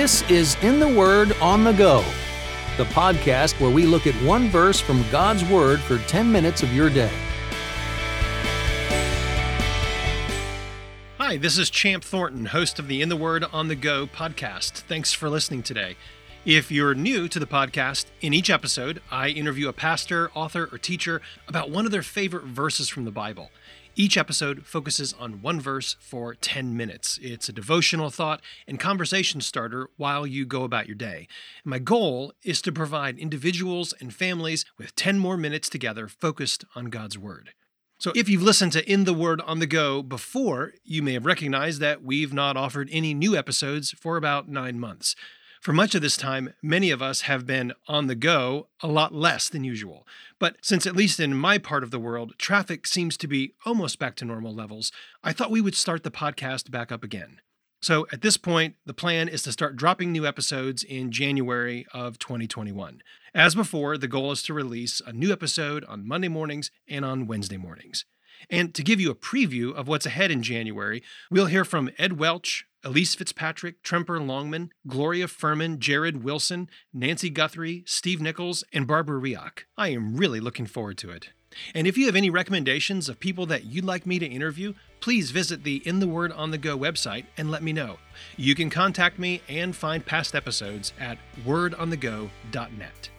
This is In the Word on the Go, the podcast where we look at one verse from God's Word for 10 minutes of your day. Hi, this is Champ Thornton, host of the In the Word on the Go podcast. Thanks for listening today. If you're new to the podcast, in each episode, I interview a pastor, author, or teacher about one of their favorite verses from the Bible. Each episode focuses on one verse for 10 minutes. It's a devotional thought and conversation starter while you go about your day. my goal is to provide individuals and families with 10 more minutes together focused on God's Word. So, if you've listened to In the Word on the Go before, you may have recognized that we've not offered any new episodes for about nine months. For much of this time, many of us have been on the go a lot less than usual. But since, at least in my part of the world, traffic seems to be almost back to normal levels, I thought we would start the podcast back up again. So at this point, the plan is to start dropping new episodes in January of 2021. As before, the goal is to release a new episode on Monday mornings and on Wednesday mornings. And to give you a preview of what's ahead in January, we'll hear from Ed Welch, Elyse Fitzpatrick, Tremper Longman, Gloria Furman, Jared Wilson, Nancy Guthrie, Steve Nichols, and Barbara Reaoch. I am really looking forward to it. And if you have any recommendations of people that you'd like me to interview, please visit the In the Word on the Go website and let me know. You can contact me and find past episodes at wordonthego.net.